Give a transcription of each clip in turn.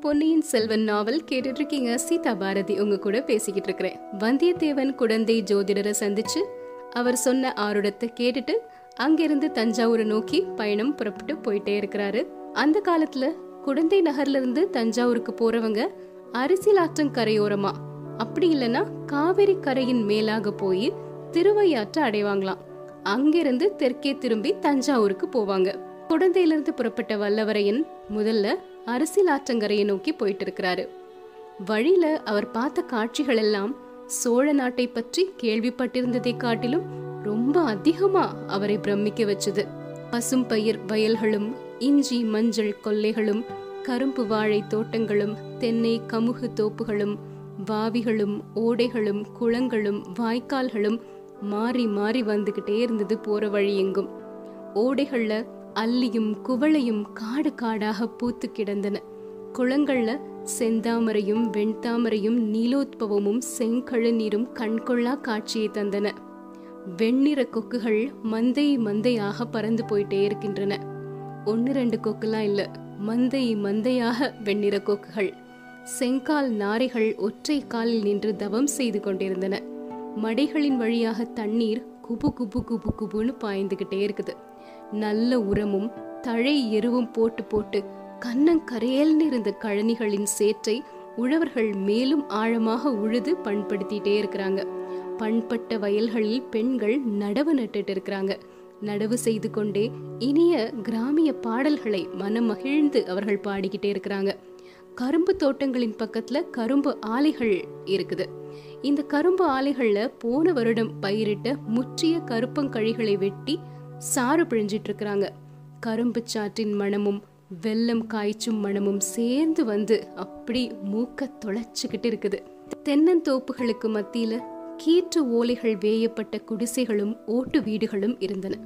பொன்னியின் செல்வன் நாவல் கேட்டுட்டு இருக்கீங்க சீதா பாரதி உங்க கூட பேசிக்கிட்டு இருக்கிறேன் வந்தியத்தேவன் குழந்தை ஜோதிடரை சந்திச்சு அவர் சொன்ன ஆருடத்தை கேட்டுட்டு அங்கிருந்து தஞ்சாவூரை நோக்கி பயணம் புறப்பட்டு போயிட்டே இருக்கிறாரு. அந்த காலத்துல குடந்தை நகர்ல இருந்து தஞ்சாவூருக்கு போறவங்க அரிசிலாற்றம் கரையோரமா. அப்படி இல்லைன்னா காவிரி கரையின் மேலாக போய் திருவையாற்ற அடைவாங்களாம். அங்கிருந்து தெற்கே திரும்பி தஞ்சாவூருக்கு போவாங்க. குழந்தையிலிருந்து புறப்பட்ட வல்லவரையன் முதல்ல அரசியல் ஆற்றங்கரையை நோக்கி போயிட்டு இருக்கிறாரு வழியில அவர் பார்த்த காட்சிகள் எல்லாம் சோழ நாட்டை பற்றி கேள்விப்பட்டிருந்ததை காட்டிலும் ரொம்ப அதிகமா அவரை பிரமிக்க வச்சது. பசும் பயிர் வயல்களும் இஞ்சி மஞ்சள் கொல்லைகளும் கரும்பு வாழை தோட்டங்களும் தென்னை கமுகு தோப்புகளும் வாவிகளும் ஓடைகளும் குளங்களும் வாய்க்கால்களும் மாறி மாறி வந்துகிட்டே இருந்தது போற வழி எங்கும். ஓடைகள்ல அல்லியும் குவளையும் காடு காடாக பூத்து கிடந்தன. குளங்கள்ல செந்தாமரையும் வெண்தாமரையும் நீலோத்பவமும் செங்கழு நீரும் கண்கொள்ளா காட்சியை தந்தன. வெண்ணிற கொக்குகள் மந்தை மந்தையாக பறந்து போயிட்டே இருக்கின்றன. ஒன்னு ரெண்டு கொக்குலாம் இல்ல மந்தை மந்தையாக வெண்ணிற கொக்குகள். செங்கால் நாரைகள் ஒற்றை காலில் நின்று தவம் செய்து கொண்டிருந்தன. மடைகளின் வழியாக தண்ணீர் குபு குபு குபு குபுன்னு பாய்ந்துகிட்டே இருக்குது. நல்ல உரமும் தழை எருவும் போட்டு போட்டு கண்ணங்கரையல்னு இருந்த கழனிகளின் சேற்றை உழவர்கள் மேலும் ஆழமாக உழுது பண்படுத்திட்டே இருக்கிறாங்க. பண்பட்ட வயல்களில் பெண்கள் நடவு நட்டுட்டு இருக்கிறாங்க நடவு செய்து கொண்டே இனிய கிராமிய பாடல்களை மனம் மகிழ்ந்து அவர்கள் பாடிக்கிட்டே இருக்கிறாங்க. கரும்பு தோட்டங்களின் பக்கத்துல கரும்பு ஆலைகள் இருக்குது. இந்த கரும்பு ஆலைகள்ல போன வருடம் பயிரிட்ட முற்றிய கருப்பங்கழிகளை வெட்டி சாறு பிழிஞ்சிட்டு இருக்கிறாங்க கரும்பு சாற்றின் மனமும் வெள்ளம் காய்ச்சும் மனமும் சேர்ந்து வந்து அப்படி மூக்க தொலைச்சுக்கிட்டு இருக்குது. தென்னந்தோப்புகளுக்கு மத்தியில கீற்று ஓலைகள் வேயப்பட்ட குடிசைகளும் ஓட்டு வீடுகளும் இருந்தன.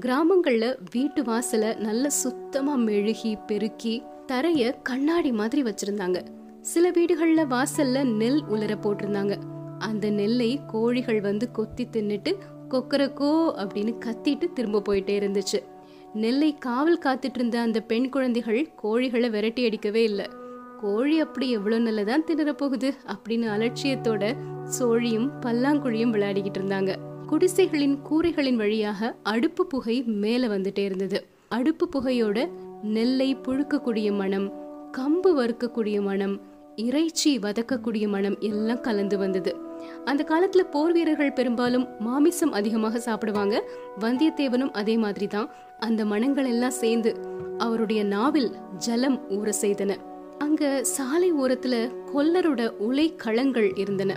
கிராமங்கள்ல வீட்டு வாசல நல்ல சுத்தமா மெழுகி பெருக்கி தரைய கண்ணாடி மாதிரி வச்சிருந்தாங்க. சில வீடுகள்ல வாசல்ல நெல் உலர போட்டிருந்தாங்க. அந்த நெல்லை கோழிகள் வந்து கொத்தி தின்னுட்டு கொக்கரக்கோ அப்படின்னு கத்திட்டு திரும்ப போயிட்டே இருந்துச்சு. நெல்லை காவல் காத்துட்டு இருந்த அந்த பெண் குழந்தைகள் கோழிகளை விரட்டி அடிக்கவே இல்லை. கோழி அப்படி எவ்வளோ நல்லதான் திணறப்போகுது அப்படின்னு அலட்சியத்தோட சோழியும் பல்லாங்குழியும் விளையாடிக்கிட்டு இருந்தாங்க. குடிசைகளின் கூரைகளின் வழியாக அடுப்பு புகை மேலே வந்துட்டே இருந்தது. அடுப்பு புகையோட நெல்லை புழுக்கக்கூடிய மனம் கம்பு வறுக்கக்கூடிய மனம் இறைச்சி வதக்கக்கூடிய மனம் எல்லாம் கலந்து வந்தது. அந்த காலத்துல போர் வீரர்கள் பெரும்பாலும் மாமிசம் அதிகமாக சாப்பிடுவாங்க. வந்தியத்தேவனும் அதே மாதிரி தான் அந்த மனங்கள் எல்லாம் சேர்ந்து அவருடைய நாவில் ஜலம் ஊற செய்தன. அங்க சாலை ஓரத்துல கொல்லரோட உலை களங்கள் இருந்தன.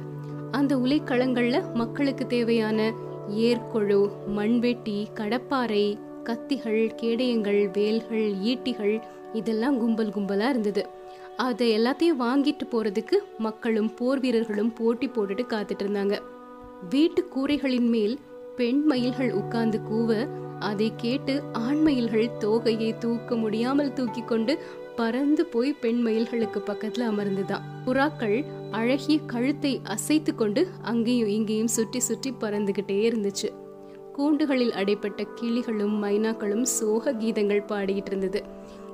அந்த உலை களங்கள்ல மக்களுக்கு தேவையான ஏர்கொழு மண்வெட்டி கடப்பாறை கத்திகள் கேடயங்கள் வேல்கள் ஈட்டிகள் இதெல்லாம் கும்பல் கும்பலா இருந்தது. அதை எல்லாத்தையும் வாங்கிட்டு போறதுக்கு மக்களும் போர் வீரர்களும் போட்டி போட்டுட்டு காத்துட்டு இருந்தாங்க. வீட்டு கூரைகளின் மேல் பெண் மயில்கள் உட்கார்ந்து கூவ அதை கேட்டு ஆண் மயில்கள் தோகையை தூக்க முடியாமல் தூக்கி கொண்டு பறந்து போய் பெண் மயில்களுக்கு பக்கத்துல அமர்ந்துதான். புறாக்கள் அழகிய கழுத்தை அசைத்து கொண்டு அங்கேயும் இங்கேயும் சுற்றி சுற்றி பறந்துகிட்டே இருந்துச்சு. கூண்டுகளில் அடைப்பட்ட கிளிகளும் மைனாக்களும் சோக கீதங்கள் பாடிக்கிட்டு இருந்தது.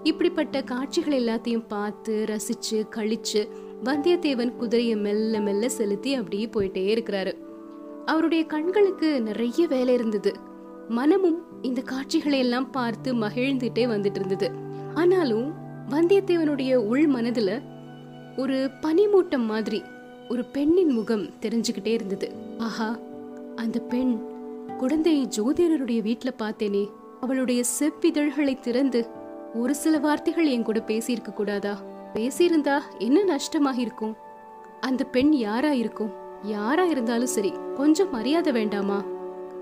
இப்படிப்பட்ட காட்சிகள் எல்லாத்தையும் பார்த்து ரசிச்சு கழிச்சு வந்தியத்தேவன் குதிரையை மெல்ல மெல்ல செலுத்தி அப்படியே போயிட்டே இருக்கிறாரு. அவருடைய கண்களுக்கு நிறைய வேலை இருந்தது. மனமும் இந்த காட்சிகளை எல்லாம் பார்த்து மகிழ்ந்துட்டே வந்துட்டு இருந்தது. ஆனாலும் வந்தியத்தேவனுடைய உள் மனதுல ஒரு பனிமூட்டம் மாதிரி ஒரு பெண்ணின் முகம் தெரிஞ்சுக்கிட்டே இருந்தது. ஆஹா அந்த பெண் குழந்தையை ஜோதிடருடைய வீட்டுல பார்த்தேனே. அவளுடைய செவ்விதழ்களை திறந்து ஒரு சில வார்த்தைகள் என் கூட பேசியிருக்க கூடாதா? பேசியிருந்தா என்ன நஷ்டமாக இருக்கும் அந்த பெண் யாரா இருக்கும்? யாரா இருந்தாலும் சரி கொஞ்சம் மரியாதை வேண்டாமா?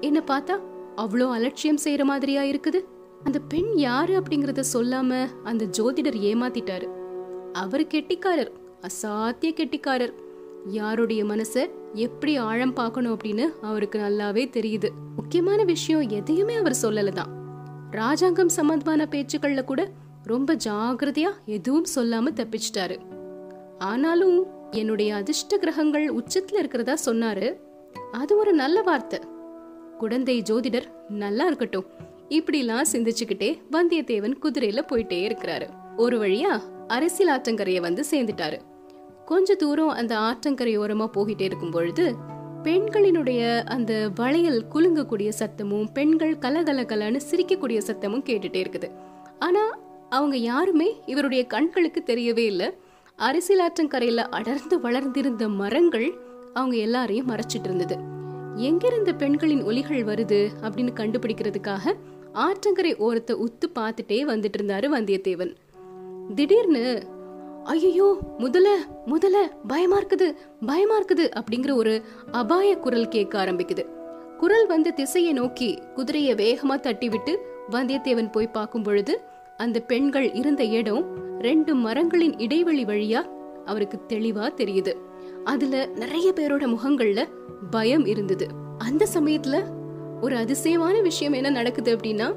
என்ன பார்த்தா அவ்வளோ அலட்சியம் செய்யற மாதிரியா இருக்குது. அந்த பெண் யாரு அப்படிங்கறத சொல்லாம அந்த ஜோதிடர் ஏமாத்திட்டாரு. அவர் கெட்டிக்காரர் அசாத்திய கெட்டிக்காரர். யாருடைய மனச எப்படி ஆழம் பார்க்கணும் அப்படின்னு அவருக்கு நல்லாவே தெரியுது. முக்கியமான விஷயம் எதையுமே அவர் சொல்லலதான் ராஜாங்கம் சம்பந்தமான பேச்சுக்கள்ல கூட ரொம்ப ஜாகிரதையா எதுவும் சொல்லாம தப்பிச்சிட்டாரு. ஆனாலும் என்னுடைய அதிர்ஷ்ட கிரகங்கள் உச்சத்துல இருக்கிறதா சொன்னாரு. அது ஒரு நல்ல வார்த்தை. குடந்தை ஜோதிடர் நல்லா இருக்கட்டும். இப்படிலாம் சிந்திச்சுக்கிட்டே வந்தியத்தேவன் குதிரையில போயிட்டே இருக்கிறாரு. ஒரு வழியா அரசியல் ஆற்றங்கரையை வந்து சேர்ந்துட்டாரு. கொஞ்ச தூரம் அந்த ஆற்றங்கரையோரமா போகிட்டே இருக்கும் பொழுது பெண்களினுடைய அந்த வளையல் குலுங்கக்கூடிய சத்தமும் பெண்கள் கலகலகலன்னு சிரிக்கக்கூடிய சத்தமும் கேட்டுட்டே இருக்குது. ஆனா அவங்க யாருமே இவருடைய கண்களுக்கு தெரியவே இல்லை. அரசியலாற்றங்கரையில் அடர்ந்து வளர்ந்திருந்த மரங்கள் அவங்க எல்லாரையும் மறைச்சிட்டு இருந்தது. எங்கிருந்த பெண்களின் ஒலிகள் வருது அப்படின்னு கண்டுபிடிக்கிறதுக்காக ஆற்றங்கரை ஓரத்தை உத்து பார்த்துட்டே வந்துட்டு இருந்தாரு வந்தியத்தேவன். திடீர்னு ஐயோ முதல முதல பயமா இருக்குது பயமா இருக்குது அப்படிங்கிற ஒரு அபாய குரல் கேட்க ஆரம்பிக்குது. குரல் வந்த திசையை நோக்கி குதிரையை வேகமா தட்டி விட்டு வந்தியத்தேவன் போய் பார்க்கும் பொழுது அந்த பெண்கள் இருந்த இடம் ரெண்டு மரங்களின் இடைவெளி வழியா அவருக்கு தெளிவா தெரியுது. அதுல நிறைய பேரோட முகங்கள்ல பயம் இருந்தது. அந்த சமயத்துல ஒரு அதிசயமான விஷயம் என்ன நடக்குது அப்படின்னா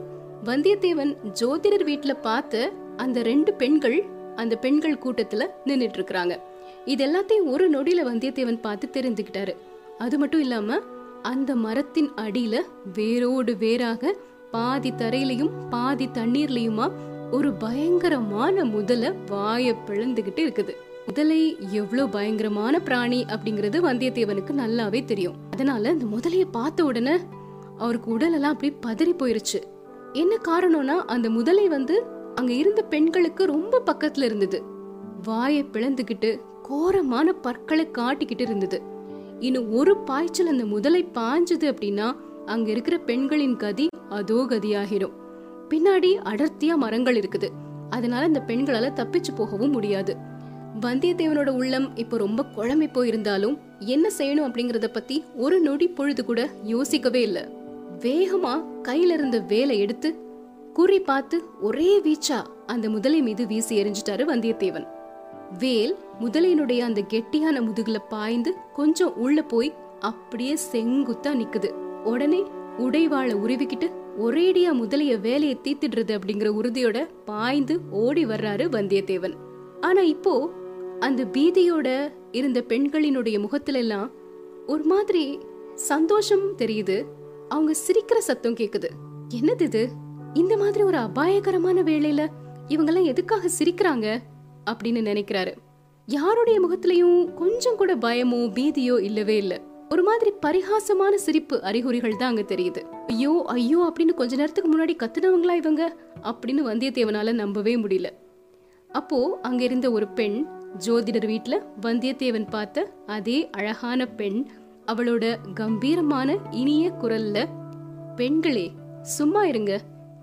வந்தியத்தேவன் ஜோதிடர் வீட்டுல பார்த்த அந்த ரெண்டு பெண்கள் அந்த பெண்கள் கூட்டத்துல நின்னுட்டு இருக்கிறாங்க இது எல்லாத்தையும் ஒரு நொடியில வந்தியத்தேவன் பார்த்து தெரிஞ்சுக்கிட்டாரு. அது மட்டும் இல்லாம அந்த மரத்தின் அடியில வேரோடு வேறாக பாதி தரையிலையும் பாதி தண்ணீர்லயுமா ஒரு பயங்கரமான முதல வாய பிளந்துகிட்டு இருக்குது. முதலை எவ்வளவு பயங்கரமான பிராணி அப்படிங்கறது வந்தியத்தேவனுக்கு நல்லாவே தெரியும். அதனால இந்த முதலைய பார்த்த உடனே அவருக்கு உடல் எல்லாம் அப்படி பதறி போயிருச்சு. என்ன காரணம்னா அந்த முதலை வந்து அங்க இருந்த பெண்களுக்கு ரொம்ப பக்கத்துல இருந்தது. வாயை பிளந்துகிட்டு கோரமான பற்களை காட்டிக்கிட்டு இருந்தது. இன்னும் ஒரு பாய்ச்சல் அந்த முதலை பாஞ்சது அப்படின்னா அங்க இருக்கிற பெண்களின் கதி அதோ கதியாகிடும் பின்னாடி அடர்த்தியா மரங்கள் இருக்குது. அதனால அந்த பெண்களால தப்பிச்சு போகவும் முடியாது. வந்தியத்தேவனோட உள்ளம் இப்போ ரொம்ப குழம்பி போயிருந்தாலும் என்ன செய்யணும் அப்படிங்கறத பத்தி ஒரு நொடி பொழுது கூட யோசிக்கவே இல்ல. வேகமா கையில இருந்த வேலை எடுத்து குறி பார்த்து ஒரே வீச்சா அந்த முதலை மீது வீசி எறிஞ்சிட்டாரு வந்தியத்தேவன். வேல் முதலையினுடைய அந்த கெட்டியான முதுகுல பாய்ந்து கொஞ்சம் உள்ள போய் அப்படியே செங்குத்தா நிக்குது. உடனே உடைவாளை உருவிக்கிட்டு ஒரேடியா முதலைய வேலையை தீத்திடுறது அப்படிங்கிற உறுதியோட பாய்ந்து ஓடி வர்றாரு வந்தியத்தேவன். ஆனா இப்போ அந்த பீதியோட இருந்த பெண்களினுடைய முகத்துல எல்லாம் ஒரு மாதிரி சந்தோஷம் தெரியுது. அவங்க சிரிக்கிற சத்தம் கேக்குது. என்னது இது? இந்த மாதிரி ஒரு அபாயகரமான வேளையில இவங்கெல்லாம் எதுக்காக சிரிக்கிறாங்க? அப்படின்னு நினைக்கிறாரு. யாருடைய முகத்திலையும் கொஞ்சம் கூட பயமோ பீதியோ இல்லவே இல்ல. ஒரு மாதிரி பரிகாசமான சிரிப்பு அறிகுறிகள் தான் அங்க தெரியுது. ஐயோ ஐயோ அப்படின்னு கொஞ்ச நேரத்துக்கு முன்னாடி கத்துனவங்களா இவங்க? அப்படின்னு வந்தியத்தேவனால நம்பவே முடியல. அப்போ அங்க இருந்த ஒரு பெண் ஜோதிடர் வீட்டுல வந்தியத்தேவன் பார்த்த அதே அழகான பெண் அவளோட கம்பீரமான இனிய குரல்ல பெண்களே சும்மா இருங்க.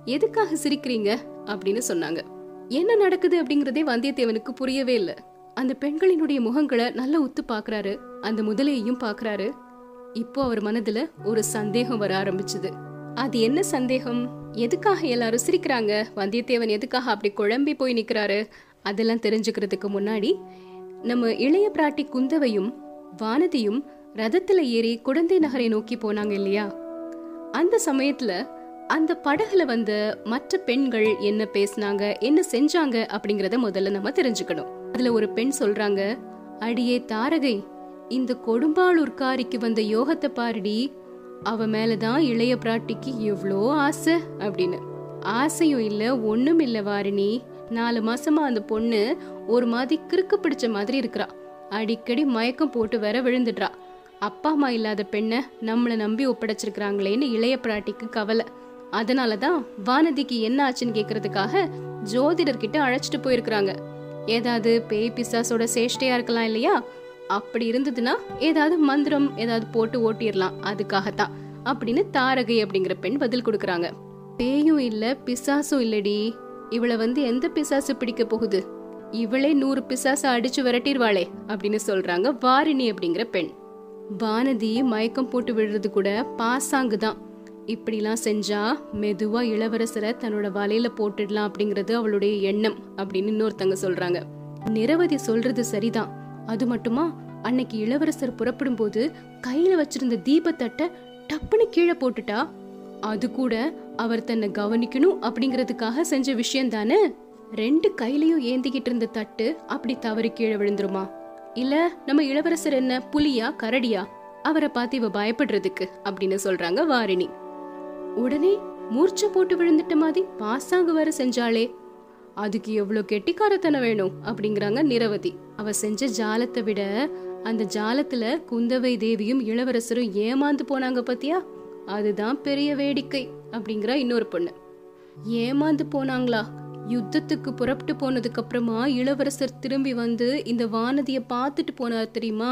எதுக்காக சிரிக்கிறீங்க? அப்படின்னு சொன்னாங்க. என்ன நடக்குது அப்படிங்கறதே வந்தியத்தேவனுக்கு புரியவே இல்ல. அந்த பெண்களினுடைய முகங்களை நல்லா உத்து பாக்குறாரு. அந்த முதலையையும் பாக்குறாரு. இப்போ அவர் மனதுல ஒரு சந்தேகம் வர ஆரம்பிச்சது. அது என்ன சந்தேகம்? எதுக்காக எல்லாரும் சிரிக்கிறாங்க? வந்தியத்தேவன் எதுக்காக அப்படி குழம்பி போய் நிக்கிறாரு? அதெல்லாம் தெரிஞ்சுக்கிறதுக்கு முன்னாடி நம்ம இளைய பிராட்டி குந்தவையும் வானதியும் ரதத்துல ஏறி குடந்தை நகரை நோக்கி போனாங்க இல்லையா? அந்த சமயத்துல அந்த படகுல வந்த மற்ற பெண்கள் என்ன பேசினாங்க என்ன செஞ்சாங்க அப்படிங்கறத முதல்ல நம்ம தெரிஞ்சுக்கணும். அதுல ஒரு பெண் சொல்றாங்க அடியே தாரகை இந்த கொடும்பாளூர்காரிக்கு வந்த யோகத்தை பாருடி. அவ மேலதான் இளைய பிராட்டிக்கு எவ்வளோ ஆசை அப்படின்னு. ஆசையும் இல்ல ஒண்ணும் இல்ல வாரிணி. நாலு மாசமா அந்த பொண்ணு ஒரு மாதிரி கிறுக்கு பிடிச்ச மாதிரி இருக்கிறா. அடிக்கடி மயக்கம் போட்டு வேற விழுந்துடுறா. அப்பா அம்மா இல்லாத பெண்ணை நம்மளை நம்பி ஒப்படைச்சிருக்கிறாங்களேன்னு இளைய பிராட்டிக்கு கவலை. அதனால தான் வானதிக்கு என்ன ஆச்சுன்னு கேக்குறதுக்காக ஜோதிடர் கிட்ட அழைச்சிட்டு போயிருக்கிறாங்க. ஏதாவது பேய் பிசாசோட சேஷ்டையா இருக்கலாம் இல்லையா? அப்படி இருந்ததுன்னா ஏதாவது மந்திரம் ஏதாவது போட்டு ஓட்டிடலாம். அதுக்காகத்தான் அப்படின்னு தாரகை அப்படிங்கிற பெண் பதில் கொடுக்கறாங்க. பேயும் இல்ல பிசாசும் இல்லடி. இவளை வந்து எந்த பிசாசு பிடிக்க போகுது? இவளே நூறு பிசாசை அடிச்சு விரட்டிடுவாளே அப்படின்னு சொல்றாங்க வாரிணி அப்படிங்கிற பெண். வானதி மயக்கம் போட்டு விடுறது கூட பாசாங்கு தான் இப்படிலாம் செஞ்சா மெதுவா இளவரசரை தன்னோட வலையில போட்டுடலாம் அப்படிங்கிறது அவளுடைய எண்ணம் அப்படின்னு இன்னொருத்தங்க சொல்றாங்க. நிரவதி சொல்றது சரிதான். அது மட்டுமா? அன்னைக்கு இளவரசர் புறப்படும் போது கையில வச்சிருந்த தீபத்தட்டை டப்புன்னு கீழே போட்டுட்டா? அது கூட அவர் தன்னை கவனிக்கணும் அப்படிங்கறதுக்காக செஞ்ச விஷயம் தானே ரெண்டு கையிலயும் ஏந்திக்கிட்டு இருந்த தட்டு அப்படி தவறி கீழே விழுந்துருமா? இல்ல நம்ம இளவரசர் என்ன புலியா கரடியா? அவரை பார்த்து இவ பயப்படுறதுக்கு அப்படின்னு சொல்றாங்க வாரிணி. உடனே மூர்ச்சை போட்டு விழுந்துட்ட மாதிரி பாசாங்கு வர செஞ்சாளே. அதுக்கு எவ்வளோ கெட்டிக்காரத்தனம் வேணும் அப்படிங்கிறாங்க நிரவதி. அவ செஞ்ச ஜாலத்தை விட அந்த ஜாலத்துல குந்தவை தேவியும் இளவரசரும் ஏமாந்து போனாங்க பத்தியா? அதுதான் பெரிய வேடிக்கை அப்படிங்கிற இன்னொரு பொண்ணு. ஏமாந்து போனாங்களா? யுத்தத்துக்கு புறப்பட்டு போனதுக்கு அப்புறமா இளவரசர் திரும்பி வந்து இந்த வானதியை பார்த்துட்டு போனார் தெரியுமா?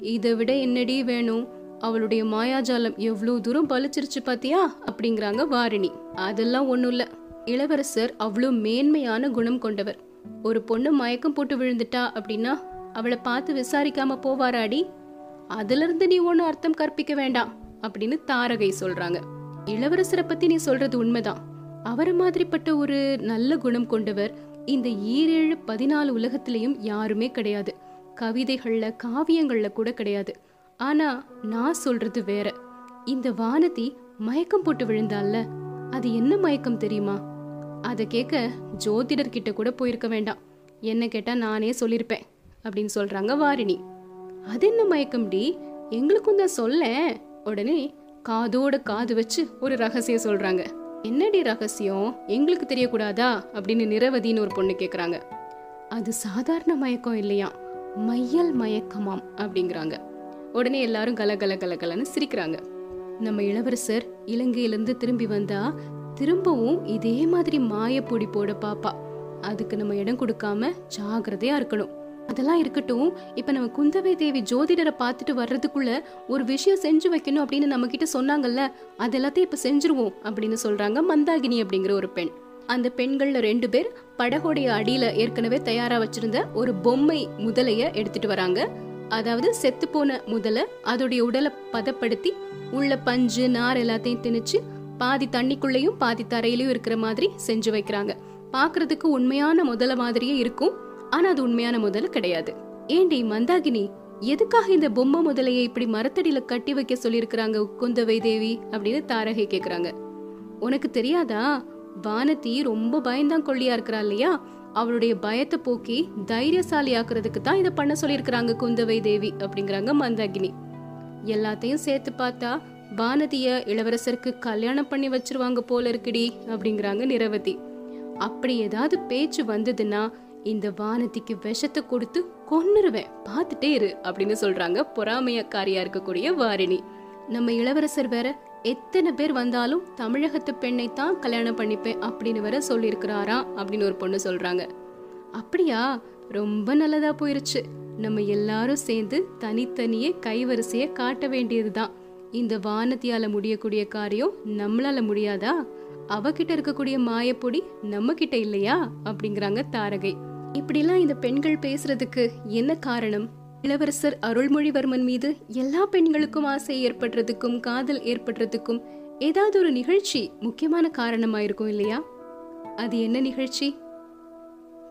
இதை விட என்னடி வேணும்? அவளுடைய மாயாஜாலம் எவ்வளோ தூரம் பலிச்சிருச்சு பாத்தியா? அப்படிங்கிறாங்க வாரிணி. அதெல்லாம் ஒண்ணும் இல்லை இளவரசர் அவ்வளோ மேன்மையான குணம் கொண்டவர். ஒரு பொண்ணு மயக்கம் போட்டு விழுந்துட்டா அப்படின்னா அவளை பார்த்து விசாரிக்காம போவாராடி? அதுல இருந்து நீ ஒன்றும் அர்த்தம் கற்பிக்க வேண்டாம் அப்படின்னு தாரகை சொல்றாங்க. இளவரசரை பத்தி நீ சொல்றது உண்மைதான். அவரை மாதிரிப்பட்ட ஒரு நல்ல குணம் கொண்டவர் இந்த ஈரேழு பதினாலு உலகத்திலையும் யாருமே கிடையாது. கவிதைகள்ல காவியங்கள்ல கூட கிடையாது. ஆனா நான் சொல்றது வேற. இந்த வானதி மயக்கம் போட்டு விழுந்தால்ல? அது என்ன மயக்கம் தெரியுமா? அதை கேட்க ஜோதிடர் கிட்ட கூட போயிருக்க வேண்டாம். என்ன கேட்டா நானே சொல்லியிருப்பேன் அப்படின்னு சொல்றாங்க வாரிணி. அது என்ன மயக்கம்டி எங்களுக்கும் தான் சொல்ல. உடனே காதோட காது வச்சு ஒரு ரகசியம் சொல்றாங்க. என்னடி ரகசியம்? எங்களுக்கு தெரியக்கூடாதா? அப்படின்னு நிரவதின்னு ஒரு பொண்ணு கேக்குறாங்க. அது சாதாரண மயக்கம் இல்லையா? மையல் மயக்கமாம் அப்படிங்கிறாங்க. உடனே எல்லாரும் கல கல கல கலன்னு சிரிக்கிறாங்க. நம்ம இளவரசர் இலங்கையிலிருந்து திரும்பி வந்தா திரும்பவும் இதே மாதிரி மாயப்பொடி போட பாப்பா. அதுக்கு நம்ம இடம் கொடுக்காம ஜாகிரதையா இருக்கணும். அதெல்லாம் இருக்கட்டும் இப்ப நம்ம குந்தவை தேவி ஜோதிடரை பார்த்துட்டு வர்றதுக்குள்ள ஒரு விஷயம் செஞ்சு வைக்கணும் அப்படின்னு நம்ம கிட்ட சொன்னாங்கல்ல அது எல்லாத்தையும் இப்ப செஞ்சிருவோம் அப்படின்னு சொல்றாங்க மந்தாகினி அப்படிங்கிற ஒரு பெண். அந்த பெண்கள்ல ரெண்டு பேர் படகோடைய அடியில ஏற்கனவே தயாரா வச்சிருந்த ஒரு பொம்மை முதலைய எடுத்துட்டு வராங்க. அதாவது செத்து போன முதல அதோடைய உடலை பதப்படுத்தி உள்ள பஞ்சு நார் எல்லாத்தையும் திணிச்சு பாதி தண்ணிக்குள்ளேயும் பாதி தரையிலையும் இருக்கிற மாதிரி செஞ்சு வைக்கிறாங்க. பாக்குறதுக்கு உண்மையான முதல மாதிரியே இருக்கும். ஆனா அது உண்மையான முதல கிடையாது. ஏண்டி மந்தாகினி எதுக்காக இந்த பொம்மை முதலையை இப்படி மரத்தடியில கட்டி வைக்க சொல்லியிருக்கிறாங்க குந்தவை தேவி அப்படின்னு தாரகை கேக்குறாங்க. உனக்கு தெரியாதா? வானதி ரொம்ப பயந்தான் கொள்ளியா இருக்கிறா இல்லையா? அவளுடைய பயத்தை போக்கி தைரியசாலி ஆக்குறதுக்கு தான் இதை பண்ண சொல்லியிருக்கிறாங்க குந்தவை தேவி அப்படிங்கிறாங்க மந்தாகினி. எல்லாத்தையும் சேர்த்து பார்த்தா வானதிய இளவரசருக்கு கல்யாணம் பண்ணி வச்சிருவாங்க போல இருக்குடி அப்படிங்கிறாங்க நிரவதி. அப்படி ஏதாவது பேச்சு வந்ததுன்னா இந்த வானதிக்கு விஷத்தை கொடுத்து கொன்னுருவேன் பார்த்துட்டே இரு அப்படின்னு சொல்றாங்க பொறாமையக்காரியா இருக்கக்கூடிய வாரிணி. நம்ம இளவரசர் வேற எத்தனை பேர் வந்தாலும் தமிழகத்து பெண்ணை தான் கல்யாணம் பண்ணிப்பேன் அப்படின்னு வர சொல்லியிருக்கிறாரா அப்படின்னு ஒரு பொண்ணு சொல்றாங்க. அப்படியா? ரொம்ப நல்லதா போயிருச்சு. நம்ம எல்லாரும் சேர்ந்து தனித்தனியே கைவரிசையை காட்ட வேண்டியதுதான். இந்த வானத்தியால முடியக்கூடிய காரியம் நம்மளால முடியாதா? அவகிட்ட இருக்கக்கூடிய மாயப்பொடி நம்ம கிட்ட இல்லையா? அப்படிங்கிறாங்க தாரகை. இப்படிலாம் இந்த பெண்கள் பேசுறதுக்கு என்ன காரணம்? இளவரசர் அருள்மொழிவர்மன் மீது எல்லா பெண்களுக்கும் ஆசை ஏற்படுறதுக்கும் காதல் ஏற்படுறதுக்கும் ஏதாவது ஒரு நிகழ்ச்சி முக்கியமான காரணமா இருக்கும் இல்லையா? அது என்ன நிகழ்ச்சி?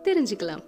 தெரிஞ்சுக்கலாம்.